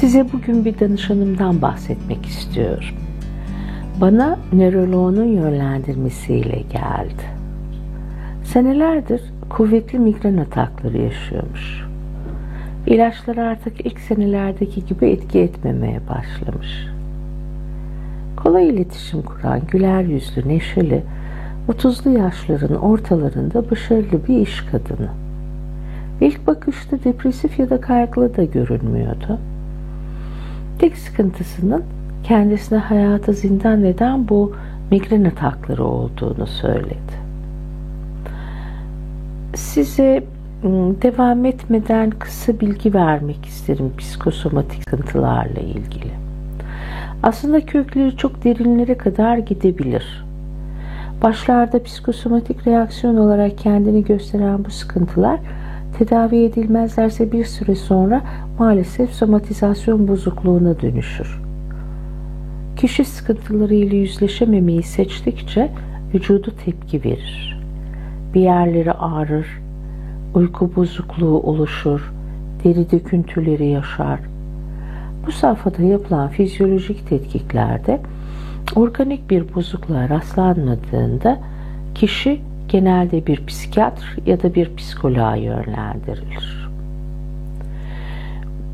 Size bugün bir danışanımdan bahsetmek istiyorum. Bana nöroloğunun yönlendirmesiyle geldi. Senelerdir kuvvetli migren atakları yaşıyormuş. İlaçlar artık ilk senelerdeki gibi etki etmemeye başlamış. Kolay iletişim kuran, güler yüzlü, neşeli, 30'lu yaşların ortalarında başarılı bir iş kadını. İlk bakışta depresif ya da kaygılı da görünmüyordu. Tek sıkıntısının kendisine hayatı zindan eden bu migren atakları olduğunu söyledi. Size ıı, devam etmeden kısa bilgi vermek isterim psikosomatik sıkıntılarla ilgili. Aslında kökleri çok derinlere kadar gidebilir. Başlarda psikosomatik reaksiyon olarak kendini gösteren bu sıkıntılar tedavi edilmezlerse bir süre sonra maalesef somatizasyon bozukluğuna dönüşür. Kişi sıkıntılarıyla yüzleşememeyi seçtikçe vücudu tepki verir. Bir yerleri ağrır, uyku bozukluğu oluşur, deri döküntüleri yaşar. Bu safhada yapılan fizyolojik tetkiklerde organik bir bozukluğa rastlanmadığında kişi genelde bir psikiyatr ya da bir psikoloğa yönlendirilir.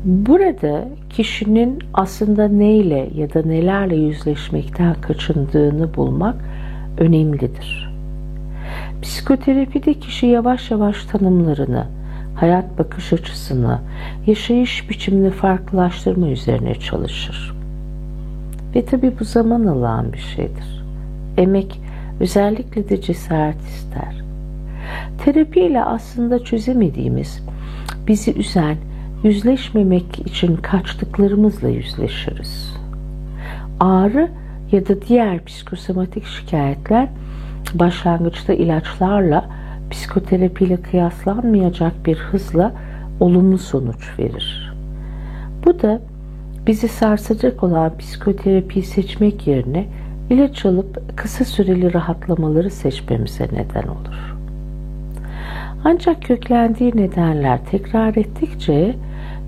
Burada kişinin aslında neyle ya da nelerle yüzleşmekten kaçındığını bulmak önemlidir. Psikoterapide kişi yavaş yavaş tanımlarını, hayat bakış açısını, yaşayış biçimini farklılaştırma üzerine çalışır. Ve tabi bu zaman alan bir şeydir. Emek özellikle de cesaret ister. Terapiyle aslında çözemediğimiz, bizi üzen, yüzleşmemek için kaçtıklarımızla yüzleşiriz. Ağrı ya da diğer psikosomatik şikayetler başlangıçta ilaçlarla psikoterapiyle kıyaslanmayacak bir hızla olumlu sonuç verir. Bu da bizi sarsacak olan psikoterapiyi seçmek yerine ilaç alıp kısa süreli rahatlamaları seçmemize neden olur. Ancak köklendiği nedenler tekrar ettikçe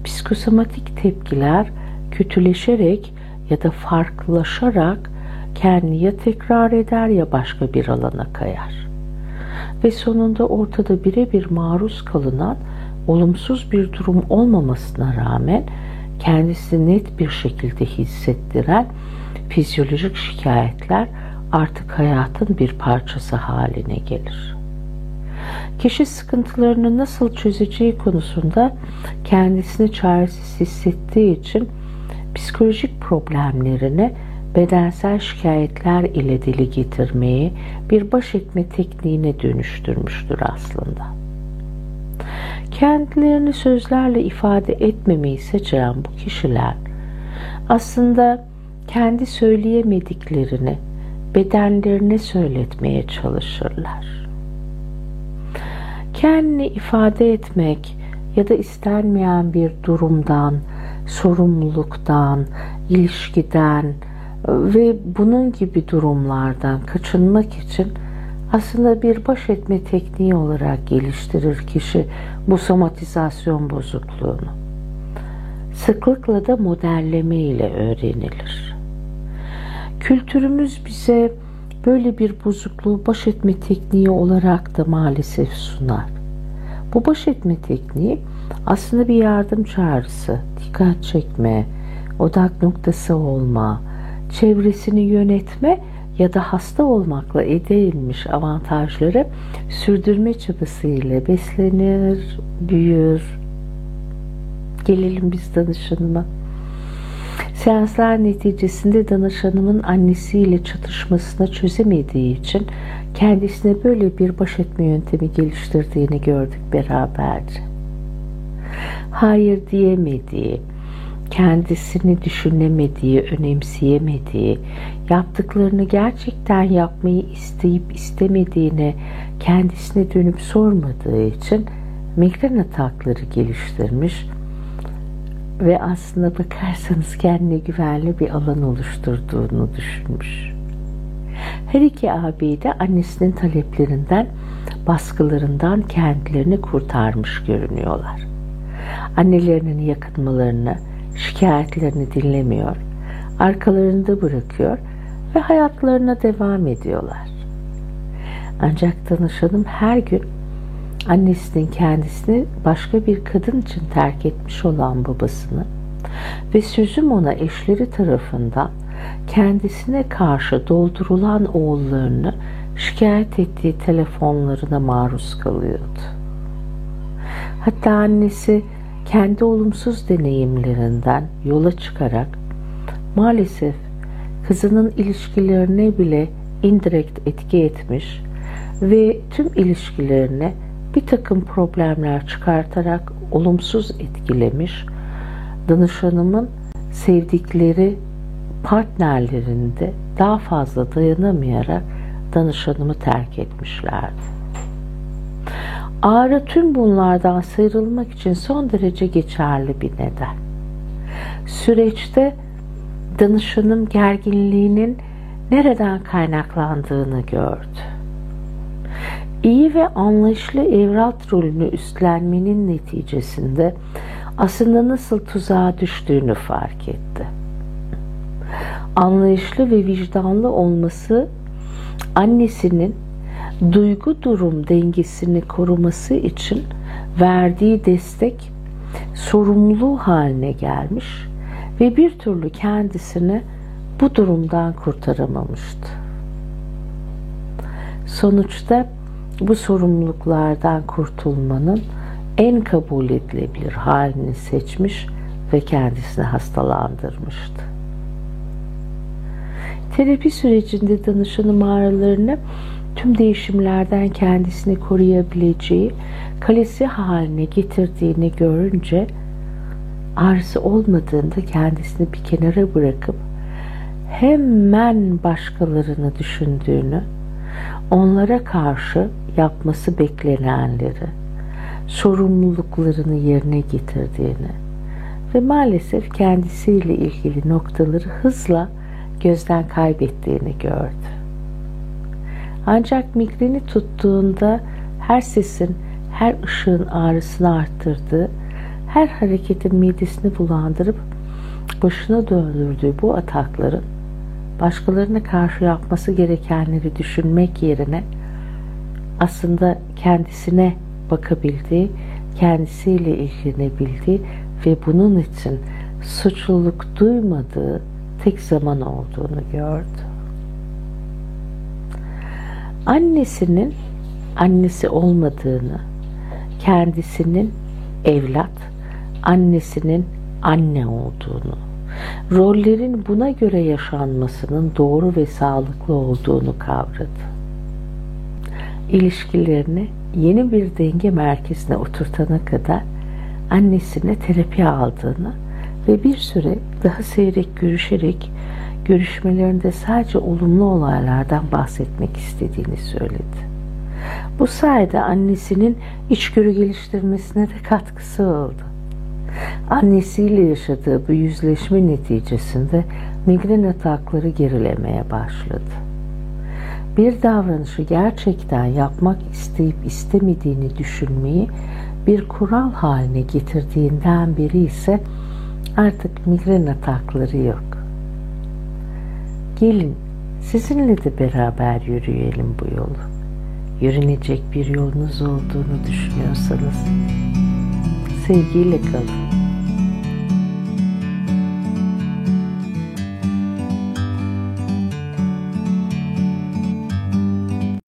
psikosomatik tepkiler kötüleşerek ya da farklılaşarak kendini ya tekrar eder ya başka bir alana kayar. Ve sonunda ortada birebir maruz kalınan olumsuz bir durum olmamasına rağmen kendisi net bir şekilde hissettiren fizyolojik şikayetler artık hayatın bir parçası haline gelir. Kişi sıkıntılarını nasıl çözeceği konusunda kendisini çaresiz hissettiği için psikolojik problemlerini bedensel şikayetler ile dili getirmeyi bir baş etme tekniğine dönüştürmüştür aslında. Kendilerini sözlerle ifade etmemeyi seçen bu kişiler aslında kendi söyleyemediklerini bedenlerine söyletmeye çalışırlar. Kendini ifade etmek ya da istenmeyen bir durumdan, sorumluluktan, ilişkiden ve bunun gibi durumlardan kaçınmak için aslında bir baş etme tekniği olarak geliştirir kişi bu somatizasyon bozukluğunu. Sıklıkla da modelleme ile öğrenilir. Kültürümüz bize böyle bir bozukluğu baş etme tekniği olarak da maalesef sunar. Bu baş etme tekniği aslında bir yardım çağrısı, dikkat çekme, odak noktası olma, çevresini yönetme ya da hasta olmakla elde edilmiş avantajları sürdürme çabasıyla beslenir, büyür. Gelelim biz danışanıma. Seanslar neticesinde danışanımın annesiyle çatışmasını çözemediği için kendisine böyle bir baş etme yöntemi geliştirdiğini gördük beraberce. Hayır diyemediği, kendisini düşünemediği, önemseyemediği, yaptıklarını gerçekten yapmayı isteyip istemediğine kendisine dönüp sormadığı için migren atakları geliştirmiş ve aslında bakarsanız kendine güvenli bir alan oluşturduğunu düşünmüş. Her iki abi de annesinin taleplerinden, baskılarından kendilerini kurtarmış görünüyorlar. Annelerinin yakınmalarını, şikayetlerini dinlemiyor, arkalarında bırakıyor ve hayatlarına devam ediyorlar. Ancak danışanım her gün annesinin kendisini başka bir kadın için terk etmiş olan babasını ve sözüm ona eşleri tarafından kendisine karşı doldurulan oğullarını şikayet ettiği telefonlarına maruz kalıyordu. Hatta annesi kendi olumsuz deneyimlerinden yola çıkarak maalesef kızının ilişkilerine bile indirekt etki etmiş ve tüm ilişkilerine bir takım problemler çıkartarak olumsuz etkilemiş danışanımın sevdikleri partnerlerinde daha fazla dayanamayarak danışanımı terk etmişlerdi. Ağrı tüm bunlardan sıyrılmak için son derece geçerli bir neden. Süreçte danışanım gerginliğinin nereden kaynaklandığını gördü. İyi ve anlayışlı evlat rolünü üstlenmenin neticesinde aslında nasıl tuzağa düştüğünü fark etti. Anlayışlı ve vicdanlı olması annesinin duygu durum dengesini koruması için verdiği destek sorumluluğu haline gelmiş ve bir türlü kendisini bu durumdan kurtaramamıştı. Sonuçta bu sorumluluklardan kurtulmanın en kabul edilebilir halini seçmiş ve kendisini hastalandırmıştı. Terapi sürecinde danışanım ağrılarını tüm değişimlerden kendisini koruyabileceği kalesi haline getirdiğini görünce ağrısı olmadığında kendisini bir kenara bırakıp hemen başkalarını düşündüğünü, onlara karşı yapması beklenenleri, sorumluluklarını yerine getirdiğini ve maalesef kendisiyle ilgili noktaları hızla gözden kaybettiğini gördü. Ancak migreni tuttuğunda her sesin, her ışığın ağrısını arttırdığı, her hareketin midesini bulandırıp başına döndürdüğü bu atakların başkalarına karşı yapması gerekenleri düşünmek yerine aslında kendisine bakabildiği, kendisiyle ilgilenebildiği ve bunun için suçluluk duymadığı tek zaman olduğunu gördü. Annesinin annesi olmadığını, kendisinin evlat, annesinin anne olduğunu, rollerin buna göre yaşanmasının doğru ve sağlıklı olduğunu kavradı. İlişkilerini yeni bir denge merkezine oturtana kadar annesine terapi aldığını ve bir süre daha seyrek görüşerek görüşmelerinde sadece olumlu olaylardan bahsetmek istediğini söyledi. Bu sayede annesinin içgörü geliştirmesine de katkısı oldu. Annesiyle yaşadığı bu yüzleşme neticesinde migren atakları gerilemeye başladı. Bir davranışı gerçekten yapmak isteyip istemediğini düşünmeyi bir kural haline getirdiğinden beri ise artık migren atakları yok. Gelin sizinle de beraber yürüyelim bu yolu. Yürünecek bir yolunuz olduğunu düşünüyorsanız sevgiyle kalın.